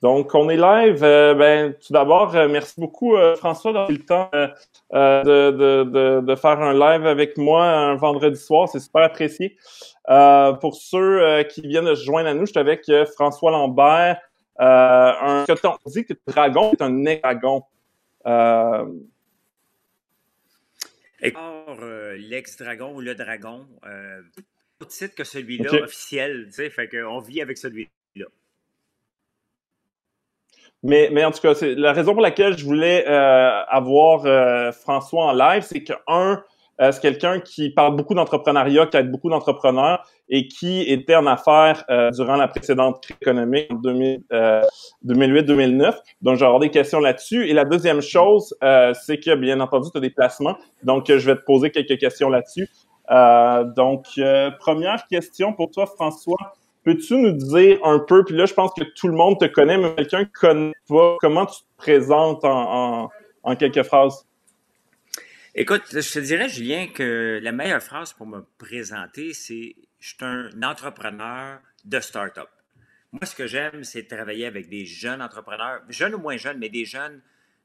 Donc, on est live. Euh, ben, tout d'abord, euh, merci beaucoup, euh, François, d'avoir eu le temps de, de, de, faire un live avec moi un vendredi soir. C'est super apprécié. pour ceux qui viennent de se joindre à nous, je suis avec François Lambert, un que on dit que le dragon est un dragon. l'ex-dragon ou le dragon, autre titre que celui-là officiel, tu sais, fait qu'on vit avec celui-là. Mais, mais en tout cas, c'est la raison pour laquelle je voulais euh, avoir euh, François en live, c'est que un, euh, c'est quelqu'un qui parle beaucoup d'entrepreneuriat, qui aide beaucoup d'entrepreneurs et qui était en affaires durant la précédente crise économique en 2008-2009. Donc, j'ai avoir des questions là-dessus. Et la deuxième chose, c'est que, bien entendu, tu as des placements. Donc, je vais te poser quelques questions là-dessus. donc, première question pour toi, François. Peux-tu nous dire un peu, puis là, je pense que tout le monde te connaît, mais quelqu'un connaît pas, comment tu te présentes en, quelques phrases? Écoute, je te dirais, Julien, que la meilleure phrase pour me présenter, c'est je suis un entrepreneur de start-up. Moi, ce que j'aime, c'est travailler avec des jeunes entrepreneurs, jeunes ou moins jeunes, mais des jeunes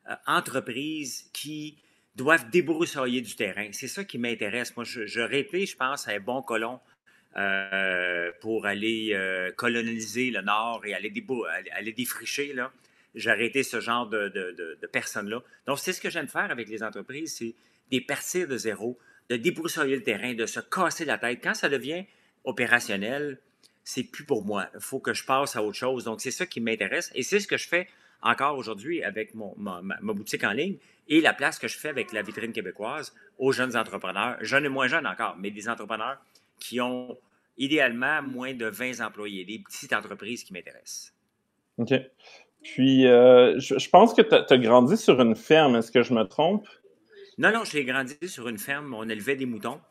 euh, entreprises qui doivent débroussailler du terrain. C'est ça qui m'intéresse. Moi, je, je je pense, à un bon colon euh, pour aller euh, coloniser le Nord et aller, aller défricher. Là. J'ai arrêté ce genre de, de, personnes-là. Donc, c'est ce que j'aime faire avec les entreprises, c'est des partir de zéro, de débroussailler le terrain, de se casser la tête. Quand ça devient opérationnel, c'est plus pour moi. Il faut que je passe à autre chose. Donc, c'est ça qui m'intéresse. Et c'est ce que je fais encore aujourd'hui avec mon, ma, ma, boutique en ligne et la place que je fais avec la vitrine québécoise aux jeunes entrepreneurs, jeunes et moins jeunes encore, mais des entrepreneurs qui ont idéalement moins de 20 employés, des petites entreprises qui m'intéressent. OK. Puis, euh, je, pense que tu as, grandi sur une ferme, est-ce que je me trompe? Non, non, j'ai grandi sur une ferme, on élevait des moutons.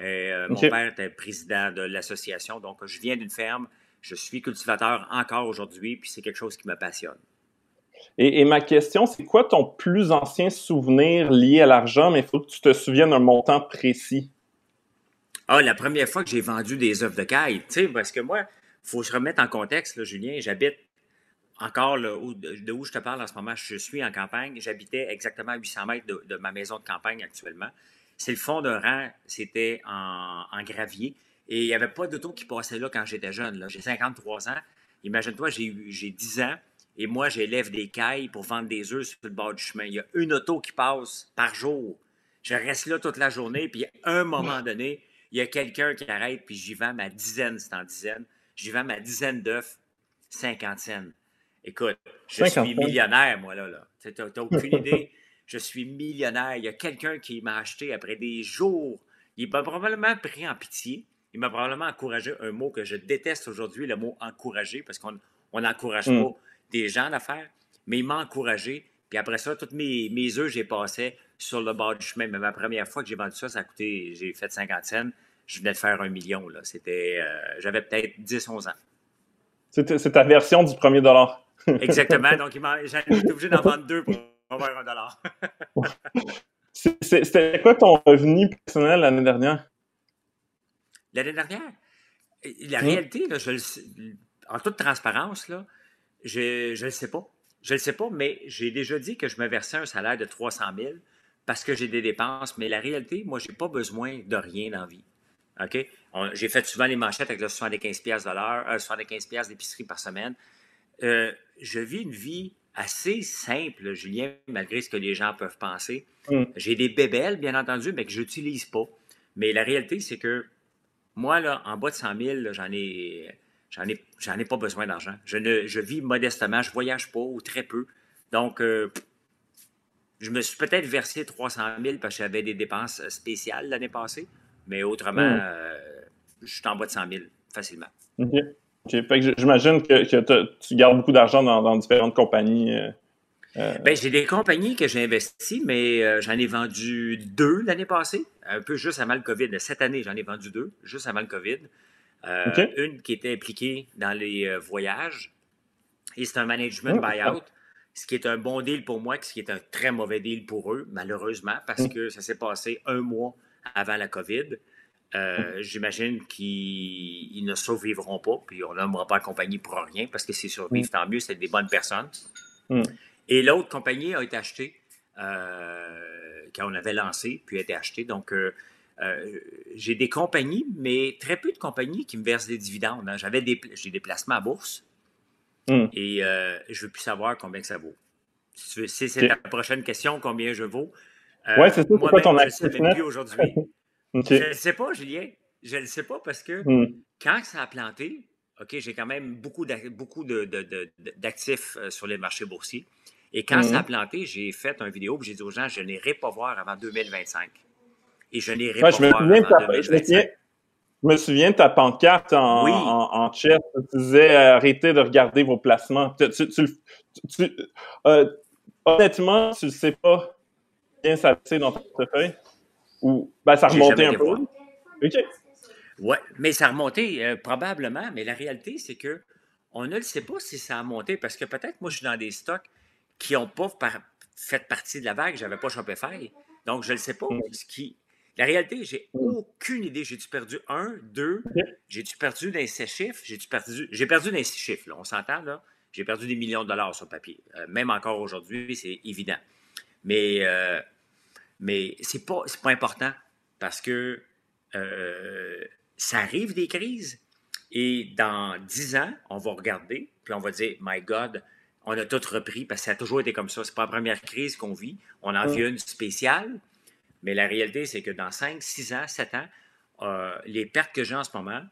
Euh, mon père était président de l'association, donc je viens d'une ferme, je suis cultivateur encore aujourd'hui, puis c'est quelque chose qui me passionne. Et, et ma question, c'est quoi ton plus ancien souvenir lié à l'argent, mais il faut que tu te souviennes d'un montant précis? Ah, la première fois que j'ai vendu des œufs de caille, tu sais, parce que moi, il faut se remettre en contexte, Julien. J'habite encore là, de où je te parle en ce moment. Je suis en campagne. J'habitais exactement à 800 mètres de, ma maison de campagne actuellement. C'est le fond d'un rang, c'était en, gravier. Et il n'y avait pas d'auto qui passait là quand j'étais jeune. J'ai 53 ans. Imagine-toi, j'ai 10 ans et moi, j'élève des cailles pour vendre des œufs sur le bord du chemin. Il y a une auto qui passe par jour. Je reste là toute la journée, puis à un moment donné, il y a quelqu'un qui arrête, puis j'y vends ma dizaine, c'est en dizaine. J'y vends ma dizaine d'œufs, 50 cents. Écoute, je suis millionnaire, moi, là. là. Tu n'as aucune idée. Je suis millionnaire. Il y a quelqu'un qui m'a acheté après des jours. Il m'a probablement pris en pitié. Il m'a probablement encouragé un mot que je déteste aujourd'hui, le mot encourager, parce qu'on n'encourage hmm. pas des gens à faire. Mais il m'a encouragé. Puis après ça, toutes mes, mes œufs, j'ai passé sur le bord du chemin. Mais ma première fois que j'ai vendu ça, ça a coûté, j'ai fait 50 cents. Je venais de faire un million. Là. C'était, euh, j'avais peut-être 10-11 ans. C'est ta version du premier dollar. Exactement. Donc, été obligé d'en vendre deux pour avoir un dollar. C'était quoi ton revenu personnel l'année dernière? L'année dernière? La réalité, là, je en toute transparence, là, je ne le sais pas. Je ne sais pas, mais j'ai déjà dit que je me versais un salaire de 300 000 parce que j'ai des dépenses. Mais la réalité, moi, je n'ai pas besoin de rien dans la vie. OK? J'ai fait souvent les manchettes avec le 75 pièces de l'heure, euh, 75 pièces d'épicerie par semaine. Euh, je vis une vie assez simple, Julien, malgré ce que les gens peuvent penser. Mm. J'ai des bébelles, bien entendu, mais que je n'utilise pas. Mais la réalité, c'est que moi, là, en bas de 100 000, j'en ai J'en ai, j'en ai pas besoin d'argent. Je, ne, je vis modestement, je voyage pas ou très peu. Donc, euh, je me suis peut-être versé 300 000 parce que j'avais des dépenses spéciales l'année passée, mais autrement, hmm. euh, je suis en bas de 100 000 facilement. OK. j'imagine que, tu gardes beaucoup d'argent dans, différentes compagnies. Euh, ben, j'ai des compagnies que j'ai investies, mais j'en ai vendu deux l'année passée, un peu juste avant le COVID. Cette année, j'en ai vendu deux, juste avant le COVID. Euh, une qui était impliquée dans les euh, voyages. Et c'est un management buyout, ce qui est un bon deal pour moi, ce qui est un très mauvais deal pour eux, malheureusement, parce mm. que ça s'est passé un mois avant la COVID. Euh, j'imagine qu'ils ne survivront pas, puis on n'aimera pas la compagnie pour rien, parce que c'est survivre, mm. tant mieux, c'est des bonnes personnes. Mm. Et l'autre compagnie a été achetée euh, quand on avait lancé, puis a été achetée. Donc, euh, j'ai des compagnies, mais très peu de compagnies qui me versent des dividendes. Hein. J'avais des, j'ai des placements à bourse, mm. et je veux plus savoir combien que ça vaut. Si c'est la prochaine question, combien je vaux. oui, c'est ça, c'est ton actif aujourd'hui. Je ne sais pas, Julien. Je ne sais pas parce que hmm. quand ça a planté, OK, j'ai quand même beaucoup d'actifs euh, sur les marchés boursiers. Et quand ça a hmm. planté, j'ai fait une vidéo où j'ai dit aux gens, je n'irai pas voir avant 2025. Et je n'irai pas voir avant 2025. Je me souviens de ta pancarte en, en, chat. Tu disais arrêtez de regarder vos placements. Euh, honnêtement, tu ne sais pas bien ça dans ton portefeuille? Ou ben, ça remontait un peu? OK. Oui, mais ça a remonté euh, probablement, mais la réalité, c'est que on ne le sait pas si ça a monté parce que peut-être moi, je suis dans des stocks qui n'ont pas fait partie de la vague, je n'avais pas Shopify. Donc, je ne le sais pas. Mm. Ce qui... La réalité, j'ai aucune idée. J'ai-tu perdu un, deux? J'ai-tu perdu dans ces chiffres? J'ai-tu perdu. J'ai perdu dans ces chiffres, là. On s'entend, là? J'ai perdu des millions de dollars sur papier. Euh, même encore aujourd'hui, c'est évident. Mais euh, mais c'est pas, pas important parce que euh, ça arrive des crises. Et dans dix ans, on va regarder, puis on va dire, My God, on a tout repris parce que ça a toujours été comme ça. C'est pas la première crise qu'on vit. On en vit une spéciale. Mais la réalité, c'est que dans cinq, six ans, sept ans, euh, les pertes que j'ai en ce moment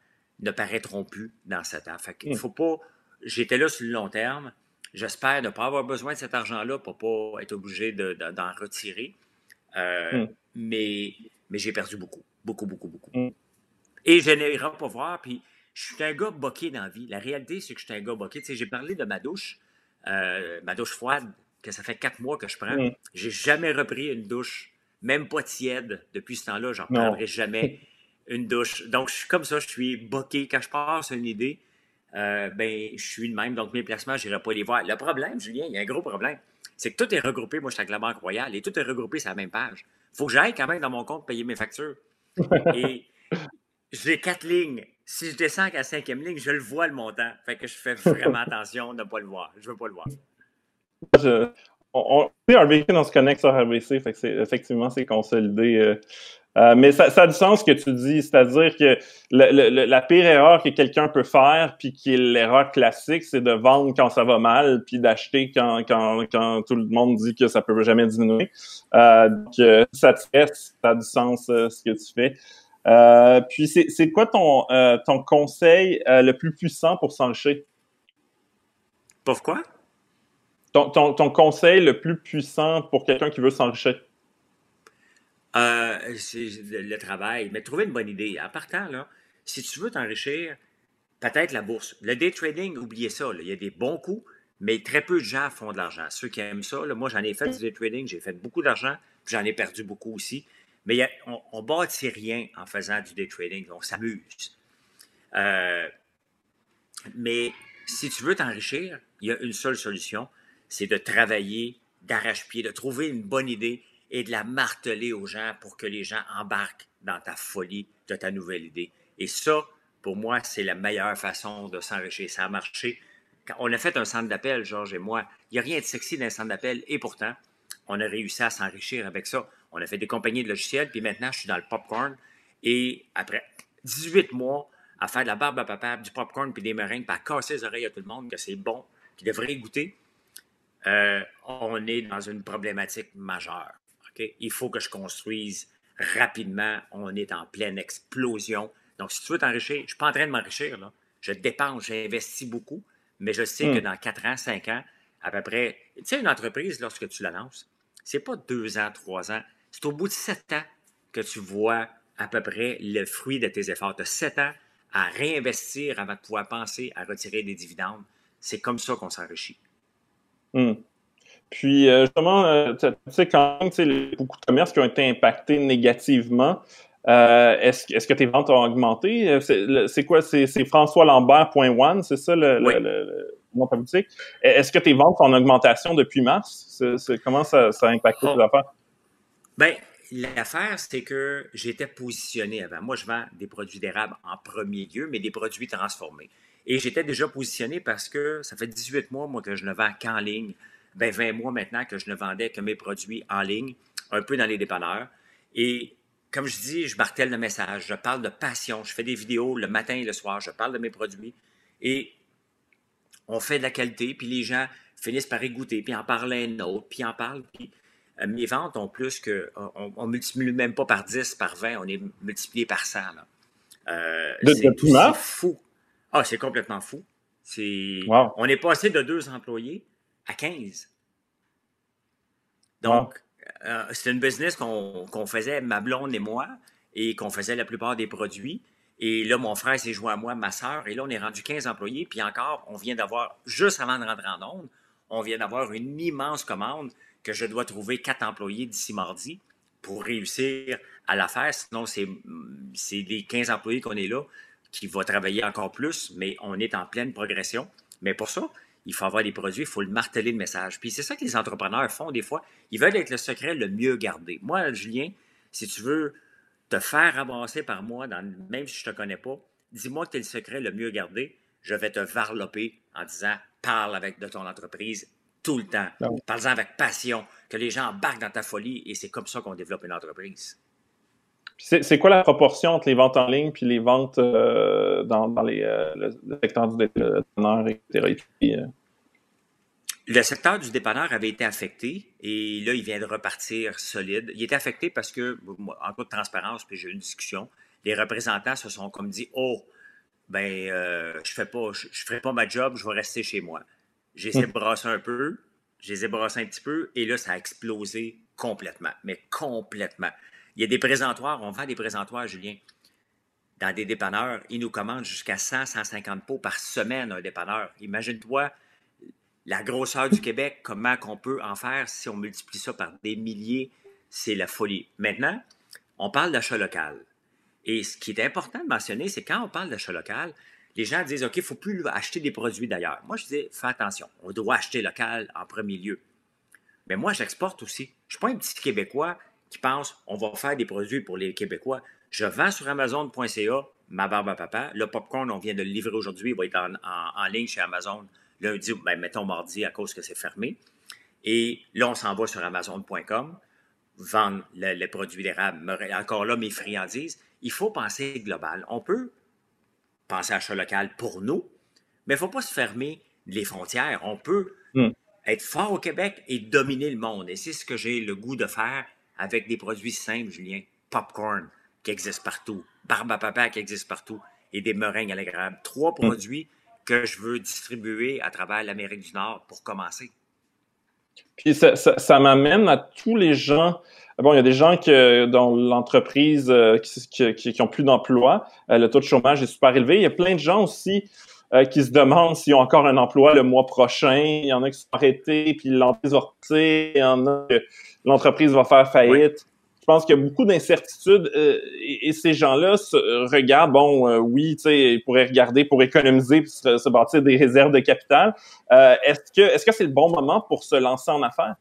ne paraîtront plus dans sept ans. Fait qu'il faut pas. J'étais là sur le long terme. J'espère ne pas avoir besoin de cet argent-là pour pas être obligé d'en retirer. Euh, hmm. Mais, mais j'ai perdu beaucoup. Beaucoup, beaucoup, beaucoup. Hmm. Et je n'irai pas voir. Puis je suis un gars boqué dans la vie. La réalité, c'est que je suis un gars boqué. Tu sais, j'ai parlé de ma douche, euh, ma douche froide, que ça fait quatre mois que je prends. Hmm. J'ai jamais repris une douche, même pas tiède. Depuis ce temps-là, j'en prendrai jamais une douche. Donc, je suis comme ça, je suis boqué. Quand je passe une idée, euh, ben, je suis de même. Donc, mes placements, je n'irai pas les voir. Le problème, Julien, il y a un gros problème c'est que tout est regroupé. Moi, je suis avec la Banque Royale et tout est regroupé sur la même page. Il faut que j'aille quand même dans mon compte payer mes factures. et j'ai quatre lignes. Si je descends à la cinquième ligne, je le vois le montant. Fait que je fais vraiment attention de ne pas le voir. Je ne veux pas le voir. Je, on, on, RBC, on se connecte sur RBC, effectivement, c'est consolidé. Euh, euh, mais ça, a du sens ce que tu dis, c'est-à-dire que la pire erreur que quelqu'un peut faire, puis qui est l'erreur classique, c'est de vendre quand ça va mal, puis d'acheter quand, tout le monde dit que ça peut jamais diminuer. Euh, donc, ça te fait, ça a du sens ce que tu fais. Puis c'est quoi ton, ton conseil le plus puissant pour s'enrichir? Pourquoi? Ton, conseil le plus puissant pour quelqu'un qui veut s'enrichir? Euh, c'est le, travail. Mais trouver une bonne idée. En partant, là, si tu veux t'enrichir, peut-être la bourse. Le day trading, oubliez ça. Il y a des bons coups, mais très peu de gens font de l'argent. Ceux qui aiment ça, moi, j'en ai fait du day trading, j'ai fait beaucoup d'argent, puis j'en ai perdu beaucoup aussi. Mais on ne bâtit rien en faisant du day trading. On s'amuse. Euh, mais si tu veux t'enrichir, il y a une seule solution, c'est de travailler d'arrache-pied, de trouver une bonne idée, et de la marteler aux gens pour que les gens embarquent dans ta folie de ta nouvelle idée. Et ça, pour moi, c'est la meilleure façon de s'enrichir. Ça a marché. On a fait un centre d'appel, Georges et moi. Il n'y a rien de sexy dans un centre d'appel et pourtant, on a réussi à s'enrichir avec ça. On a fait des compagnies de logiciels, puis maintenant, je suis dans le popcorn. Et après 18 mois à faire de la barbe à papa, du popcorn, puis des meringues, puis à casser les oreilles à tout le monde que c'est bon, qu'ils devraient goûter, euh, on est dans une problématique majeure. Il faut que je construise rapidement. On est en pleine explosion. Donc, si tu veux t'enrichir, je ne suis pas en train de m'enrichir. Je dépense, j'investis beaucoup, mais je sais que hmm. dans 4 ans, 5 ans, à peu près, tu sais, une entreprise, lorsque tu l'annonces, c'est pas 2 ans, 3 ans, c'est au bout de 7 ans que tu vois à peu près le fruit de tes efforts. Tu as 7 ans à réinvestir avant de pouvoir penser à retirer des dividendes. C'est comme ça qu'on s'enrichit. Hmm. Puis, euh, justement, euh, tu sais, quand même, il y a beaucoup de commerces qui ont été impactés négativement. Euh, est-ce, est que tes ventes ont augmenté? C'est, quoi? C'est, François Lambert.one, c'est ça le, nom politique? Est-ce que tes ventes sont en augmentation depuis mars? comment ça, a impacté tes oh. affaires? Bien, l'affaire, c'est que j'étais positionné avant. Moi, je vends des produits d'érable en premier lieu, mais des produits transformés. Et j'étais déjà positionné parce que ça fait 18 mois, moi, que je ne vends qu'en ligne. Ben, 20 mois maintenant que je ne vendais que mes produits en ligne, un peu dans les dépanneurs. Et comme je dis, je martèle le message, je parle de passion, je fais des vidéos le matin et le soir, je parle de mes produits. Et on fait de la qualité, puis les gens finissent par y goûter, puis en parlent un autre, puis en parlent. Puis euh, mes ventes ont plus que. On ne multiplie même pas par 10, par 20, on est multiplié par 100. Là. Euh, c'est fou. Ah, c'est complètement fou. C'est, On est passé de deux employés à 15. Donc, euh, c'est une business qu'on, faisait, ma blonde et moi, et qu'on faisait la plupart des produits. Et là, mon frère s'est joint à moi, ma soeur, et là, on est rendu 15 employés. Puis encore, on vient d'avoir, juste avant de rentrer en onde, on vient d'avoir une immense commande que je dois trouver quatre employés d'ici mardi pour réussir à la faire. Sinon, c'est, c'est les 15 employés qu'on est là qui vont travailler encore plus, mais on est en pleine progression. Mais pour ça, il faut avoir des produits, il faut le marteler le message. Puis c'est ça que les entrepreneurs font des fois. Ils veulent être le secret le mieux gardé. Moi, Julien, si tu veux te faire avancer par moi, même si je ne te connais pas, dis-moi que tu es le secret le mieux gardé, je vais te varloper en disant parle avec de ton entreprise tout le temps. Parle-en avec passion, que les gens embarquent dans ta folie et c'est comme ça qu'on développe une entreprise. C'est quoi la proportion entre les ventes en ligne puis les ventes euh, dans, les, euh, le, secteur du dépanneur, etc. Euh? Le secteur du dépanneur avait été affecté et là, il vient de repartir solide. Il était affecté parce que, en de transparence, puis j'ai eu une discussion, les représentants se sont comme dit Oh, ben, je fais pas, je, ferai pas ma job, je vais rester chez moi. J'ai essayé de brasser un peu, j'ai essayé de brasser un petit peu et là, ça a explosé complètement, mais complètement. Il y a des présentoirs, on vend des présentoirs, Julien. Dans des dépanneurs, ils nous commandent jusqu'à 100, 150 pots par semaine, un dépanneur. Imagine-toi la grosseur du Québec, comment qu'on peut en faire si on multiplie ça par des milliers, c'est la folie. Maintenant, on parle d'achat local. Et ce qui est important de mentionner, c'est quand on parle d'achat local, les gens disent OK, il ne faut plus acheter des produits d'ailleurs. Moi, je dis fais attention, on doit acheter local en premier lieu. Mais moi, j'exporte aussi. Je ne suis pas un petit Québécois qui pensent on va faire des produits pour les Québécois. Je vends sur Amazon.ca ma barbe à papa. Le popcorn, on vient de le livrer aujourd'hui. Il va être en, ligne chez Amazon lundi, ben, mettons mardi à cause que c'est fermé. Et là, on s'en va sur Amazon.com, vendre les produits d'érable. Encore là, mes friandises. Il faut penser global. On peut penser à achat local pour nous, mais il ne faut pas se fermer les frontières. On peut hmm. être fort au Québec et dominer le monde. Et c'est ce que j'ai le goût de faire avec des produits simples, Julien. Popcorn qui existe partout, barbe à papa qui existe partout et des meringues à l'agréable. Trois hmm. produits que je veux distribuer à travers l'Amérique du Nord pour commencer. Puis ça, m'amène à tous les gens. Bon, il y a des gens que, dans l'entreprise euh, qui, qui, ont plus d'emploi, euh, le taux de chômage est super élevé. Il y a plein de gens aussi euh, qui se demandent s'ils ont encore un emploi le mois prochain. Il y en a qui sont arrêtés, puis l'entreprise va repartir. Il y en a que l'entreprise va faire faillite. Je pense qu'il y a beaucoup d'incertitudes euh, et, ces gens-là regardent, bon, euh, oui, tu sais, ils pourraient regarder pour économiser puis se, bâtir des réserves de capital. est-ce que est-ce que c'est le bon moment pour se lancer en affaires?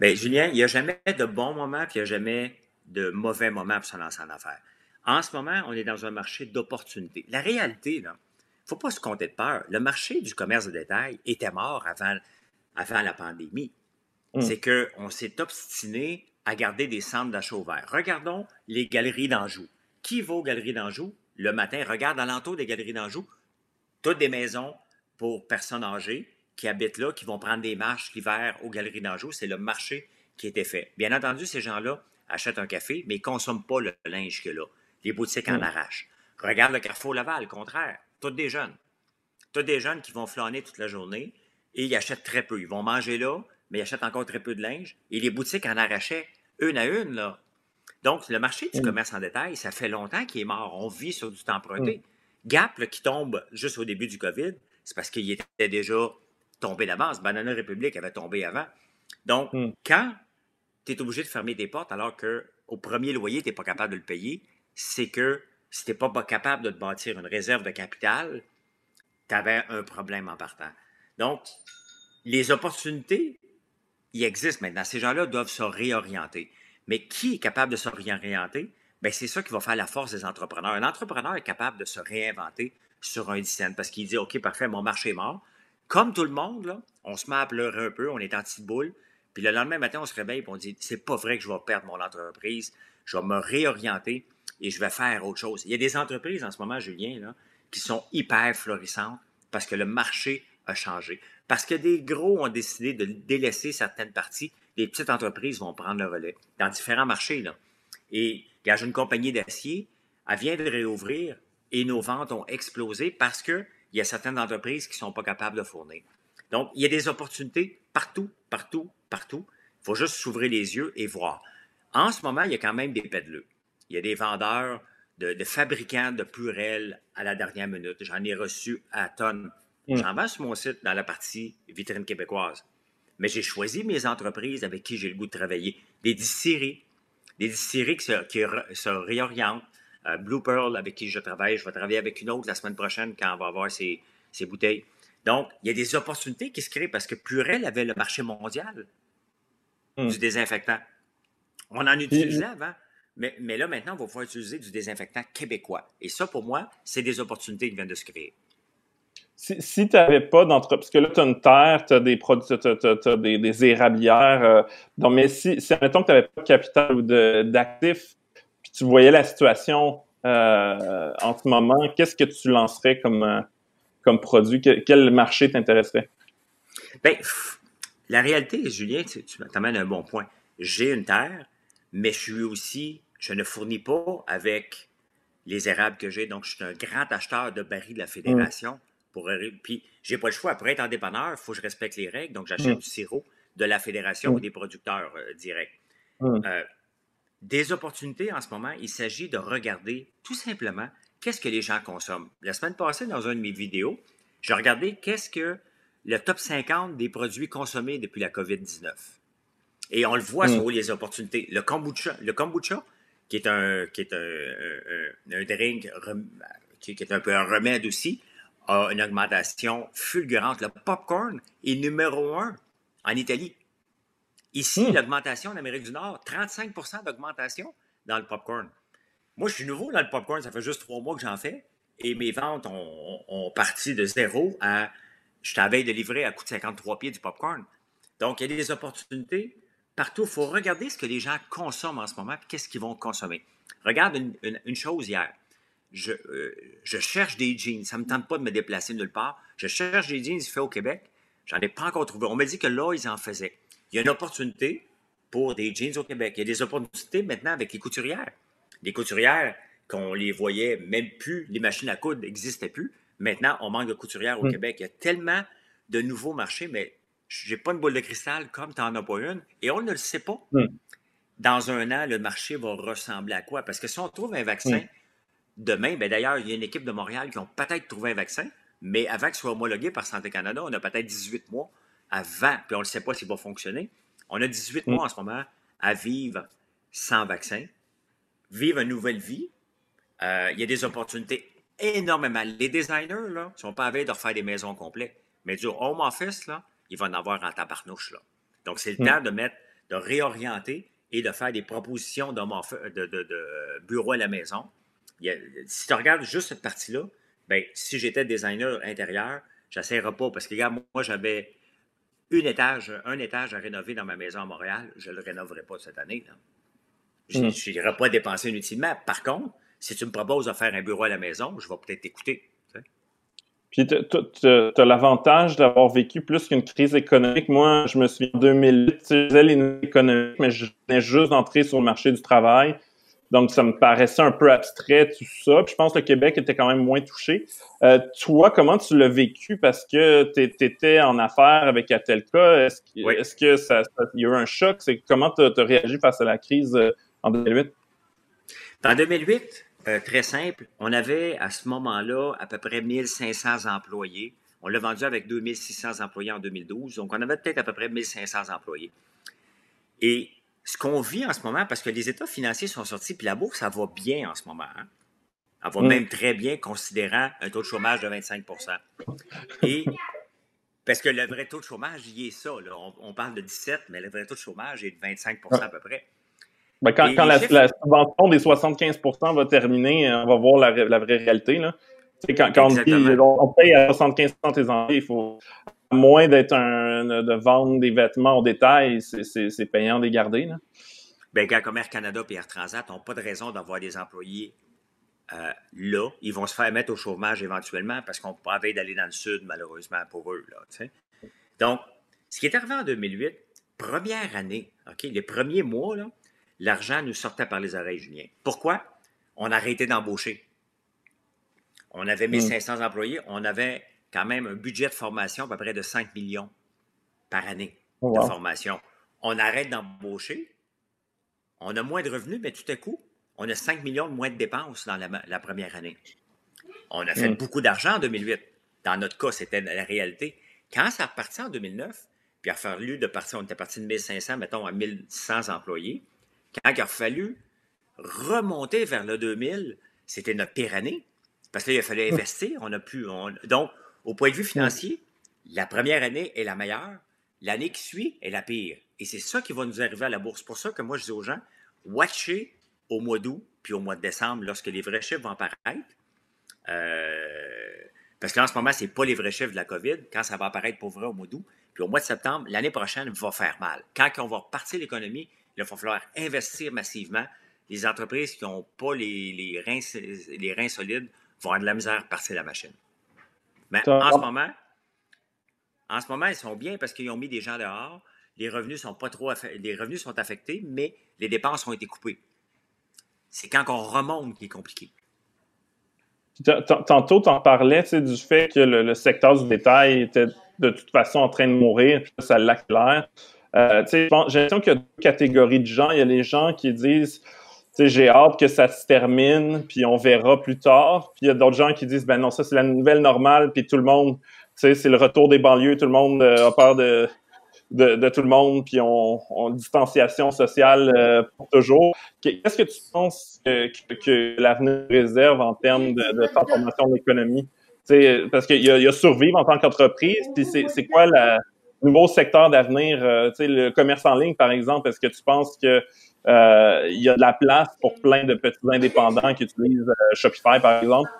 Bien, Julien, il n'y a jamais de bon moment puis il n'y a jamais de mauvais moment pour se lancer en affaires. En ce moment, on est dans un marché d'opportunités. La réalité, là, faut pas se compter de peur. Le marché du commerce de détail était mort avant, avant la pandémie. Hmm. C'est qu'on s'est obstiné à garder des centres d'achat ouverts. Regardons les galeries d'Anjou. Qui va aux galeries d'Anjou? Le matin? Regarde alentour des galeries d'Anjou. Toutes des maisons pour personnes âgées qui habitent là, qui vont prendre des marches l'hiver aux galeries d'Anjou. C'est le marché qui était fait. Bien entendu, ces gens-là achètent un café, mais ils ne consomment pas le linge qu'il y a là. Les boutiques en hmm. arrachent. Regarde le Carrefour Laval, contraire. Toutes des jeunes. Toutes des jeunes qui vont flâner toute la journée et ils achètent très peu. Ils vont manger là, mais ils achètent encore très peu de linge. Et les boutiques en arrachaient une à une, là. Donc, le marché du mm. commerce en détail, ça fait longtemps qu'il est mort. On vit sur du temps emprunté. Mm. Gap, qui tombe juste au début du COVID, c'est parce qu'il était déjà tombé d'avance. Banana République avait tombé avant. Donc, mm. quand tu es obligé de fermer tes portes alors qu'au premier loyer, tu n'es pas capable de le payer, c'est que si tu n'es pas capable de te bâtir une réserve de capital, tu avais un problème en partant. Donc, les opportunités, ils existent maintenant. Ces gens-là doivent se réorienter. Mais qui est capable de se réorienter? Bien, c'est ça qui va faire la force des entrepreneurs. Un entrepreneur est capable de se réinventer sur un dizaine parce qu'il dit OK, parfait, mon marché est mort. Comme tout le monde, on se met à pleurer un peu, on est en petite boule. Puis le lendemain matin, on se réveille et on dit c'est pas vrai que je vais perdre mon entreprise, je vais me réorienter et je vais faire autre chose. Il y a des entreprises en ce moment, Julien, qui sont hyper florissantes parce que le marché a changé. Parce que des gros ont décidé de délaisser certaines parties, les petites entreprises vont prendre le relais dans différents marchés. Et il y a une compagnie d'acier, elle vient de réouvrir et nos ventes ont explosé parce qu'il y a certaines entreprises qui ne sont pas capables de fournir. Donc, il y a des opportunités partout, partout, partout. Il faut juste s'ouvrir les yeux et voir. En ce moment, il y a quand même des pédaleux. Il y a des vendeurs de, fabricants de purelles à la dernière minute. J'en ai reçu à tonnes. Mm. J'en vends sur mon site dans la partie vitrine québécoise. Mais j'ai choisi mes entreprises avec qui j'ai le goût de travailler. Des distilleries. Des distilleries qui se, réorientent. Euh, Blue Pearl, avec qui je travaille, je vais travailler avec une autre la semaine prochaine quand on va avoir ces, bouteilles. Donc, il y a des opportunités qui se créent parce que Purel avait le marché mondial mm. du désinfectant. On en utilisait avant. Mais, mais, là, maintenant, on va pouvoir utiliser du désinfectant québécois. Et ça, pour moi, c'est des opportunités qui viennent de se créer. Si, tu n'avais pas d'entreprise, parce que là, tu as une terre, tu as des produits, tu as, des, des, érablières. Euh, donc, mais si, si admettons que tu n'avais pas de capital ou d'actifs, puis tu voyais la situation euh, en ce moment, qu'est-ce que tu lancerais comme, euh, comme produit? quel marché t'intéresserait? Bien, la réalité, Julien, tu, tu m'amènes un bon point. J'ai une terre, mais je suis aussi, je ne fournis pas avec les érables que j'ai. Donc, je suis un grand acheteur de barils de la Fédération. Pour, puis, j'ai pas le choix. Pour être indépendant, il faut que je respecte les règles. Donc, j'achète du sirop de la Fédération ou des producteurs euh, directs. Euh, des opportunités en ce moment, il s'agit de regarder tout simplement qu'est-ce que les gens consomment. La semaine passée, dans une de mes vidéos, j'ai regardé qu'est-ce que le top 50 des produits consommés depuis la COVID-19. Et on le voit mm. sur les opportunités. Le kombucha, le kombucha qui est un, qui est un, un, drink qui, est un peu un remède aussi, a une augmentation fulgurante. Le popcorn est numéro un en Italie. Ici, mm. l'augmentation en Amérique du Nord, 35% d'augmentation dans le popcorn. Moi, je suis nouveau dans le popcorn, ça fait juste trois mois que j'en fais. Et mes ventes ont, ont, parti de zéro à. Je t'avais de livrer à coût de 53 pieds du popcorn. Donc, il y a des opportunités partout. Il faut regarder ce que les gens consomment en ce moment et qu'est-ce qu'ils vont consommer. Regarde une, chose hier. Euh, je, cherche des jeans. Ça ne me tente pas de me déplacer nulle part. Je cherche des jeans faits au Québec. J'en ai pas encore trouvé. On m'a dit que là, ils en faisaient. Il y a une opportunité pour des jeans au Québec. Il y a des opportunités maintenant avec les couturières. Les couturières, qu'on les voyait même plus, les machines à coudre n'existaient plus. Maintenant, on manque de couturières au hmm. Québec. Il y a tellement de nouveaux marchés, mais j'ai pas une boule de cristal comme tu n'en as pas une, et on ne le sait pas. Hmm. Dans un an, le marché va ressembler à quoi? Parce que si on trouve un vaccin hmm. demain, ben d'ailleurs, il y a une équipe de Montréal qui ont peut-être trouvé un vaccin, mais avant qu'il soit homologué par Santé Canada, on a peut-être 18 mois avant, puis on ne sait pas s'il va fonctionner. On a 18 hmm. mois en ce moment à vivre sans vaccin, vivre une nouvelle vie. Euh, il y a des opportunités énormément. Les designers, là, ne sont pas à de refaire des maisons complètes. Mais du home office, là, il va en avoir en tabarnouche. Là. Donc, c'est le hmm. temps de mettre, de réorienter et de faire des propositions de, de, bureau à la maison. si tu regardes juste cette partie-là, ben, si j'étais designer intérieur, je n'essaierais pas parce que, regarde, moi, j'avais un étage, un étage à rénover dans ma maison à Montréal. Je ne le rénoverai pas cette année. Je n'irai hmm. pas dépenser inutilement. Par contre, si tu me proposes de faire un bureau à la maison, je vais peut-être t'écouter. Puis tu as, l'avantage d'avoir vécu plus qu'une crise économique. Moi, je me suis en 2008, je faisais les économiques, mais je venais juste d'entrer sur le marché du travail. Donc, ça me paraissait un peu abstrait, tout ça. Puis je pense que le Québec était quand même moins touché. Euh, toi, comment tu l'as vécu? Parce que tu étais en affaires avec Atelka. Est-ce que, ça, y a eu un choc? C'est comment tu as, réagi face à la crise euh, en 2008? En 2008, euh, très simple. On avait à ce moment-là à peu près 1500 employés. On l'a vendu avec 2600 employés en 2012. Donc, on avait peut-être à peu près 1500 employés. Et ce qu'on vit en ce moment, parce que les états financiers sont sortis, puis la bourse, ça va bien en ce moment. Hein. Elle va mm. même très bien, considérant un taux de chômage de 25 Et parce que le vrai taux de chômage, il est ça. On, parle de 17%, mais le vrai taux de chômage est de 25% à peu près. Ben, quand, quand la, subvention des 75% va terminer, on va voir la, la vraie réalité. Là. Quand, quand on, dit, on paye à 75% tes entrées, il faut, à moins d'être un, de vendre des vêtements au détail, c'est payant de les garder. Là. Bien, Canada et Air Transat n'ont pas de raison d'avoir des employés euh, là, ils vont se faire mettre au chômage éventuellement parce qu'on pas envie d'aller dans le sud, malheureusement, pour eux. Là, Donc, ce qui est arrivé en 2008, première année, OK, les premiers mois, l'argent nous sortait par les oreilles, Julien. Pourquoi? On a arrêté d'embaucher. On avait 1500 hmm. employés, on avait quand même un budget de formation à peu près de 5 millions par année oh, de formation. On arrête d'embaucher, on a moins de revenus, mais tout à coup, on a 5 millions de moins de dépenses dans la, première année. On a fait hmm. beaucoup d'argent en 2008. Dans notre cas, c'était la réalité. Quand ça repartit en 2009, puis il a fallu de partir, on était parti de 1500, mettons, à 1100 employés. Quand il a fallu remonter vers le 2000, c'était notre pire année. Parce qu'il a fallu investir. On a pu. donc, au point de vue financier, la première année est la meilleure. L'année qui suit est la pire. Et c'est ça qui va nous arriver à la bourse. C'est pour ça que moi, je dis aux gens, watchez au mois d'août puis au mois de décembre lorsque les vrais chiffres vont apparaître. Euh, parce qu'en ce moment, ce n'est pas les vrais chiffres de la COVID. Quand ça va apparaître pour vrai au mois d'août, puis au mois de septembre, l'année prochaine va faire mal. Quand on va repartir l'économie, il va falloir investir massivement. Les entreprises qui n'ont pas les, reins, les reins solides vont avoir de la misère à partir la machine. Mais en ce moment, en ce moment, ils sont bien parce qu'ils ont mis des gens dehors. Les revenus sont pas trop les revenus sont affectés, mais les dépenses ont été coupées. C'est quand on remonte qui est compliqué. Tantôt, tu en parlais du fait que le, secteur du détail était de toute façon en train de mourir, puis ça l'accélère. Euh, j'ai l'impression qu'il y a deux catégories de gens. Il y a les gens qui disent j'ai hâte que ça se termine, puis on verra plus tard. Puis il y a d'autres gens qui disent ben non, ça c'est la nouvelle normale, puis tout le monde, c'est le retour des banlieues, tout le monde euh, a peur de, tout le monde, puis on, on distanciation sociale euh, pour toujours. Qu'est-ce que tu penses que, l'avenir réserve en termes de, transformation de l'économie? Parce qu'il y, y, a survivre en tant qu'entreprise, puis c'est quoi le nouveau secteur d'avenir? Euh, le commerce en ligne, par exemple, est-ce que tu penses que euh, il y a de la place pour plein de petits indépendants qui utilisent Shopify, par exemple?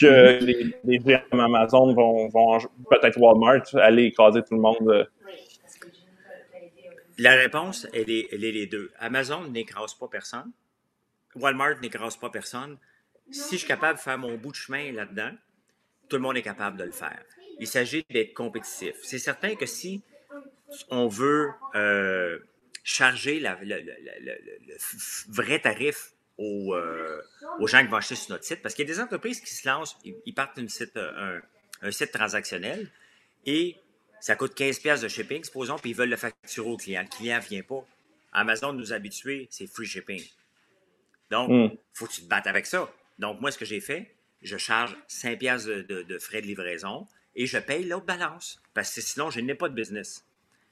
que les, les Amazon vont, vont peut-être Walmart aller écraser tout le monde la réponse, elle est, les deux. Amazon n'écrase pas personne. Walmart n'écrase pas personne. Si je suis capable de faire mon bout de chemin là-dedans, tout le monde est capable de le faire. Il s'agit d'être compétitif. C'est certain que si on veut euh, charger le, vrai tarif euh, aux, gens qui vont acheter sur notre site, parce qu'il y a des entreprises qui se lancent, ils, partent d'un site, un, un, site transactionnel et ça coûte 15 pièces de shipping, supposons, puis ils veulent le facturer au client. Le client ne vient pas. Amazon nous habitués, c'est free shipping. Donc, il hmm. faut que tu te battes avec ça. Donc, moi, ce que j'ai fait, je charge 5 pièces de, frais de livraison et je paye l'autre balance parce que sinon, je n'ai pas de business.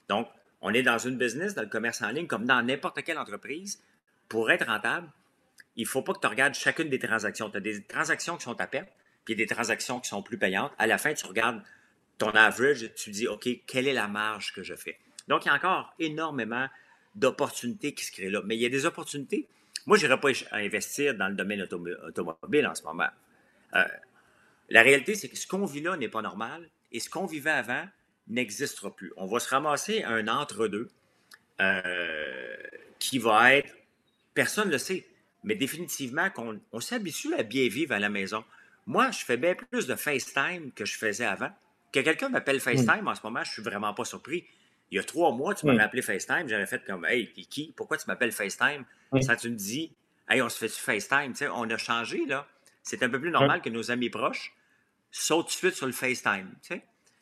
Donc, on est dans une business, dans le commerce en ligne, comme dans n'importe quelle entreprise. Pour être rentable, il ne faut pas que tu regardes chacune des transactions. Tu as des transactions qui sont à perte, puis des transactions qui sont plus payantes. À la fin, tu regardes ton average, tu dis, OK, quelle est la marge que je fais? Donc, il y a encore énormément d'opportunités qui se créent là. Mais il y a des opportunités. Moi, je n'irai pas investir dans le domaine automobile en ce moment. Euh, la réalité, c'est que ce qu'on vit là n'est pas normal et ce qu'on vivait avant n'existera plus. On va se ramasser à un entre-deux euh, qui va être, personne ne le sait, mais définitivement qu'on on, s'habitue à bien vivre à la maison. Moi, je fais bien plus de FaceTime que je faisais avant. Que quelqu'un m'appelle FaceTime en ce moment, je suis vraiment pas surpris. Il y a trois mois, tu m'avais appelé FaceTime, j'avais fait comme Hey, t'es qui? Pourquoi tu m'appelles FaceTime? Ça, tu me dis Hey, on se fait FaceTime? Tu sais, on a changé, là. C'est un peu plus normal que nos amis proches sautent tout de suite sur le FaceTime.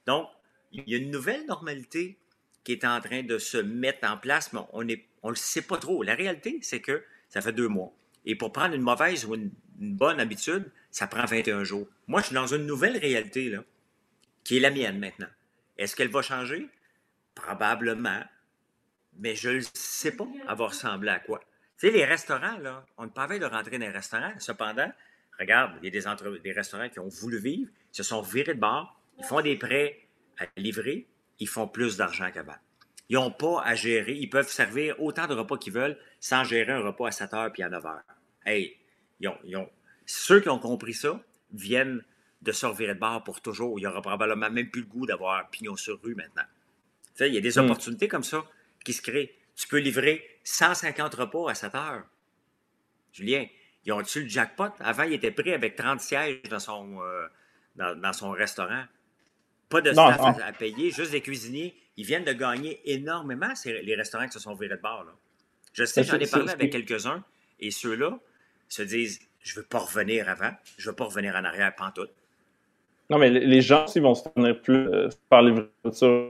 Donc, il y a une nouvelle normalité qui est en train de se mettre en place, mais on ne le sait pas trop. La réalité, c'est que ça fait deux mois. Et pour prendre une mauvaise ou une, bonne habitude, ça prend 21 jours. Moi, je suis dans une nouvelle réalité, là qui est la mienne maintenant. Est-ce qu'elle va changer? Probablement. Mais je ne sais pas, va ressembler à quoi. Tu sais, les restaurants, là, on ne pas de rentrer dans les restaurants. Cependant, regarde, il y a des, entre... des restaurants qui ont voulu vivre, se sont virés de bord, ils font des prêts à livrer, ils font plus d'argent qu'avant. Ils n'ont pas à gérer. Ils peuvent servir autant de repas qu'ils veulent sans gérer un repas à 7 heures puis à 9 heures. Hey, ils ont, ceux qui ont compris ça viennent de se revirer de bord pour toujours. Il n'y aura probablement même plus le goût d'avoir pignon sur rue maintenant. Tu sais, il y a des hmm. opportunités comme ça qui se créent. Tu peux livrer 150 repas à 7 heures. Julien, ils ont-tu le jackpot? Avant, il était pris avec 30 sièges dans son, euh, dans, son restaurant. Pas de staff À, payer, juste des cuisiniers. Ils viennent de gagner énormément, les restaurants qui se sont virés de bord. Je sais, j'en ai parlé avec quelques-uns, et ceux-là se disent Je ne veux pas revenir avant, je ne veux pas revenir en arrière, pantoute. Non, mais les gens aussi vont se tenir plus euh, par.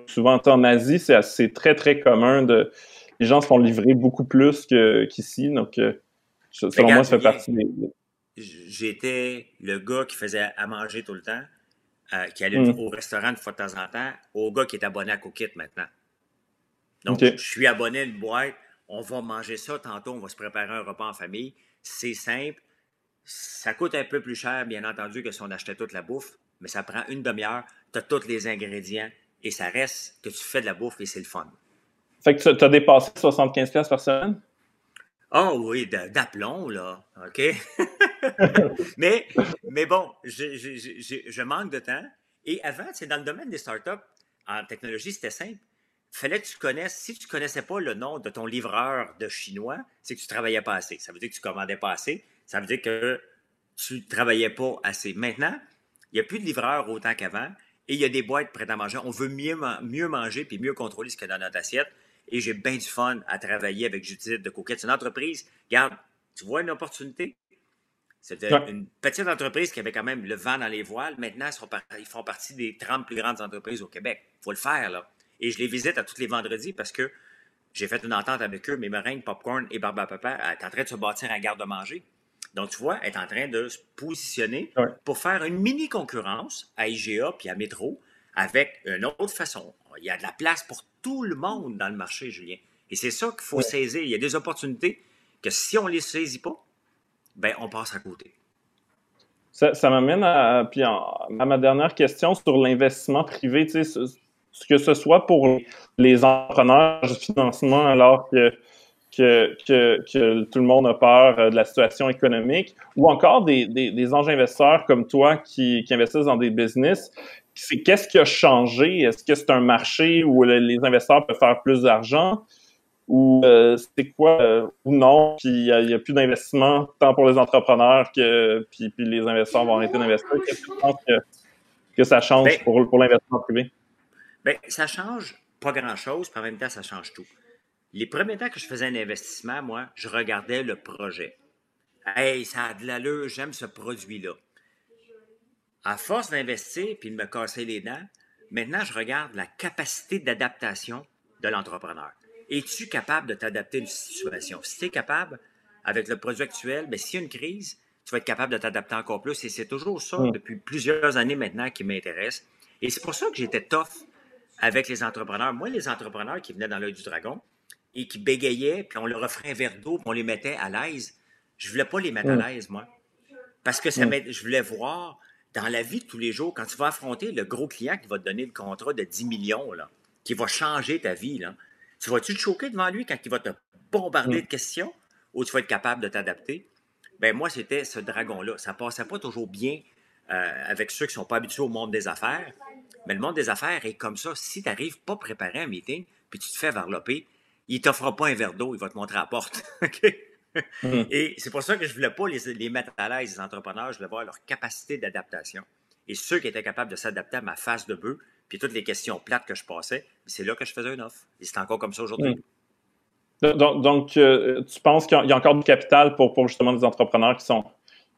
Souvent, en Asie, c'est très, très commun de. Les gens se font livrer beaucoup plus qu'ici. donc, euh, selon moi, ça fait partie des. J'étais le gars qui faisait à manger tout le temps, euh, qui allait mm. au restaurant de fois de temps en temps, au gars qui est abonné à Cookit maintenant. Donc, je suis abonné à une boîte. On va manger ça tantôt, on va se préparer un repas en famille. C'est simple. Ça coûte un peu plus cher, bien entendu, que si on achetait toute la bouffe mais ça prend une demi-heure, tu as tous les ingrédients et ça reste que tu fais de la bouffe et c'est le fun. Fait que tu as dépassé 75$ par semaine? Oh oui, d'aplomb, là. OK? mais, mais bon, je, manque de temps. Et avant, c'est dans le domaine des startups, en technologie, c'était simple. Fallait que tu connaisses, si tu ne connaissais pas le nom de ton livreur de chinois, c'est que tu travaillais pas assez. Ça veut dire que tu commandais pas assez. Ça veut dire que tu travaillais pas assez. Maintenant, il n'y a plus de livreurs autant qu'avant et il y a des boîtes prêtes à manger. On veut mieux, mieux manger puis mieux contrôler ce qu'il y a dans notre assiette. Et j'ai bien du fun à travailler avec Judith de Coquette. C'est une entreprise, regarde, tu vois une opportunité? C'était une petite entreprise qui avait quand même le vent dans les voiles. Maintenant, ils, font partie des 30 plus grandes entreprises au Québec. Il faut le faire, là. Et je les visite à tous les vendredis parce que j'ai fait une entente avec eux. Mes meringues, popcorn et barbe à papa sont en train de se bâtir un garde-manger. Donc, tu vois, est en train de se positionner pour faire une mini concurrence à IGA puis à Métro avec une autre façon. Il y a de la place pour tout le monde dans le marché, Julien. Et c'est ça qu'il faut saisir. Il y a des opportunités que si on ne les saisit pas, ben on passe à côté. Ça, m'amène à, puis à ma dernière question sur l'investissement privé. Tu sais, ce, que ce soit pour les entrepreneurs de financement, alors que que, que, tout le monde a peur euh, de la situation économique, ou encore des, des, des anges investisseurs comme toi qui, qui investissent dans des business. C'est qu'est-ce qui a changé? Est-ce que c'est un marché où les investisseurs peuvent faire plus d'argent? Ou euh, c'est quoi euh, ou non? Puis il n'y a, plus d'investissement tant pour les entrepreneurs que puis, puis les investisseurs vont arrêter d'investir. Qu'est-ce que tu penses que, que ça change ben pour, pour l'investissement privé? Bien, ça change pas grand-chose, puis en même temps, ça change tout. Les premiers temps que je faisais un investissement, moi, je regardais le projet. Hey, ça a de l'allure, j'aime ce produit-là. À force d'investir puis de me casser les dents, maintenant, je regarde la capacité d'adaptation de l'entrepreneur. Es-tu capable de t'adapter à une situation? Si tu es capable, avec le produit actuel, bien, s'il y a une crise, tu vas être capable de t'adapter encore plus. Et c'est toujours ça, mm. depuis plusieurs années maintenant, qui m'intéresse. Et c'est pour ça que j'étais tough avec les entrepreneurs. Moi, les entrepreneurs qui venaient dans l'œil du dragon, et qui bégayaient, puis on leur offrait un verre d'eau, puis on les mettait à l'aise. Je voulais pas les mettre à mm. l'aise, moi. Parce que ça mm. je voulais voir dans la vie de tous les jours, quand tu vas affronter le gros client qui va te donner le contrat de 10 millions, là, qui va changer ta vie, là, tu vas-tu te choquer devant lui quand il va te bombarder mm. de questions ou tu vas être capable de t'adapter? Ben moi, c'était ce dragon-là. Ça passait pas toujours bien euh, avec ceux qui sont pas habitués au monde des affaires. Mais le monde des affaires est comme ça. Si tu n'arrives pas à préparer un meeting, puis tu te fais varloper, il ne t'offrira pas un verre d'eau, il va te montrer à la porte. Hmm. Et c'est pour ça que je ne voulais pas les, mettre à l'aise, les entrepreneurs, je voulais voir leur capacité d'adaptation. Et ceux qui étaient capables de s'adapter à ma face de bœuf, puis toutes les questions plates que je passais, c'est là que je faisais une offre. Et c'est encore comme ça aujourd'hui. Hmm. Donc, euh, tu penses qu'il y a encore du capital pour, pour justement des entrepreneurs qui sont,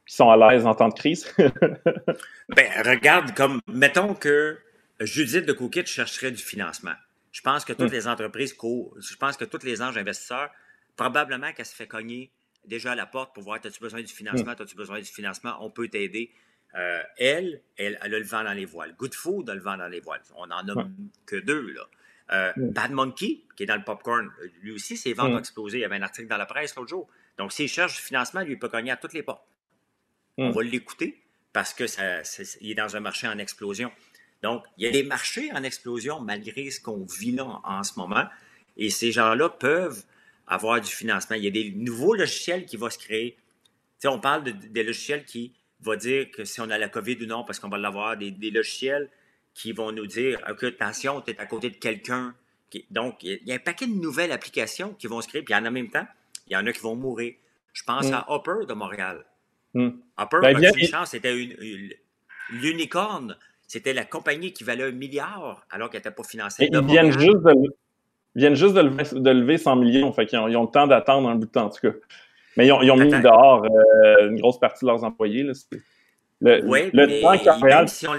qui sont à l'aise en temps de crise? ben, regarde, comme, mettons que Judith de Cookit chercherait du financement. Je pense que toutes hmm. les entreprises, je pense que tous les anges investisseurs, probablement qu'elle se fait cogner déjà à la porte pour voir, as-tu besoin du financement, hmm. as-tu besoin du financement, on peut t'aider. Euh, elle, elle, a le vent dans les voiles. Good Food a le vent dans les voiles. On n'en a que deux, là. Euh, hmm. Bad Monkey, qui est dans le popcorn, lui aussi, ses ventes ont explosé. Il y avait un article dans la presse l'autre jour. Donc, s'il cherche du financement, lui, il peut cogner à toutes les portes. On va l'écouter parce que ça, est, il est dans un marché en explosion. Donc, il y a des marchés en explosion malgré ce qu'on vit là en, ce moment. Et ces gens-là peuvent avoir du financement. Il y a des nouveaux logiciels qui vont se créer. On parle de, des logiciels qui vont dire que si on a la COVID ou non, parce qu'on va l'avoir, des, des, logiciels qui vont nous dire, OK, attention, tu es à côté de quelqu'un. Donc, il y a un paquet de nouvelles applications qui vont se créer. Puis en même temps, il y en a qui vont mourir. Je pense mm. à Hopper de Montréal. Mm. Hopper, ben, bien, c'était une, l'unicorne. C'était la compagnie qui valait un milliard alors qu'elle n'était pas financée. ils viennent juste, de, viennent juste de, lever, 100 millions. Fait qu'ils ont, ils ont le temps d'attendre un bout de temps, en tout cas. Mais ils ont, ils ont mis dehors euh, une grosse partie de leurs employés. Là. Le, oui, le mais temps si on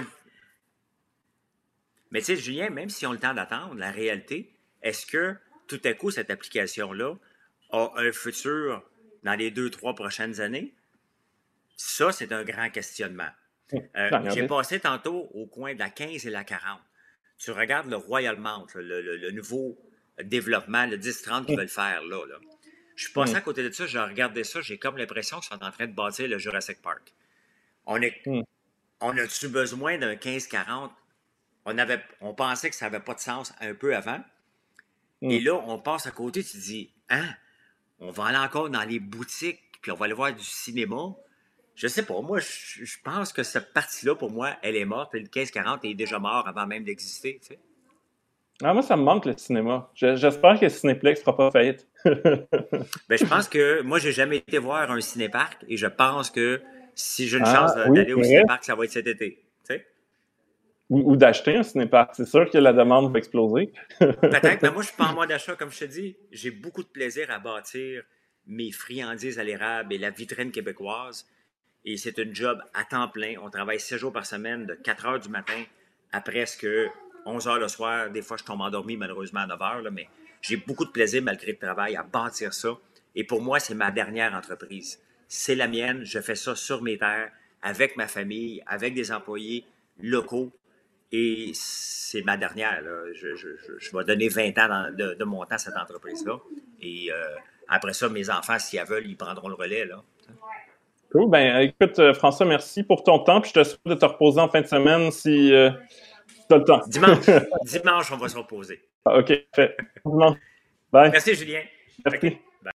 Mais tu sais, Julien, même si on a le temps d'attendre, la réalité, est-ce que tout à coup, cette application-là a un futur dans les deux, trois prochaines années? Ça, c'est un grand questionnement. Euh, j'ai passé tantôt au coin de la 15 et la 40. Tu regardes le Royal Mount, le, nouveau développement, le 10-30 qu'ils veulent faire là, Je suis passé à côté de ça, j'ai regardé ça, j'ai comme l'impression qu'ils sont en train de bâtir le Jurassic Park. On est, on a-tu besoin d'un 15-40? On, avait, on pensait que ça n'avait pas de sens un peu avant. Et là, on passe à côté, tu te dis, hein, on va aller encore dans les boutiques, puis on va aller voir du cinéma. Je sais pas, moi, je, pense que cette partie-là, pour moi, elle est morte. Le 1540 est déjà mort avant même d'exister, tu sais. Ah, moi, ça me manque le cinéma. J'espère que Cinéplex fera pas faillite. ben, je pense que moi, j'ai jamais été voir un cinéparc et je pense que si j'ai une ah, chance d'aller au cinéparc, ça va être cet été. Sais? Ou, d'acheter un cinéparc. C'est sûr que la demande va exploser. Peut-être, mais moi, je suis pas en mode d'achat, comme je te dis. J'ai beaucoup de plaisir à bâtir mes friandises à l'érable et la vitrine québécoise. Et c'est une job à temps plein. On travaille 6 jours par semaine, de 4 heures du matin à presque 11 heures le soir. Des fois, je tombe endormi, malheureusement, à 9 heures, mais j'ai beaucoup de plaisir, malgré le travail, à bâtir ça. Et pour moi, c'est ma dernière entreprise. C'est la mienne. Je fais ça sur mes terres, avec ma famille, avec des employés locaux. Et c'est ma dernière. Je, vais donner 20 ans de, mon temps à cette entreprise-là. Et euh, après ça, mes enfants, s'ils veulent, ils prendront le relais. Cool. Ben, écoute, euh, François, merci pour ton temps. Puis je te souhaite de te reposer en fin de semaine si euh, tu as le temps. Dimanche. Dimanche, on va se reposer. Ah, OK, fait. Bye. Merci, Julien. Merci.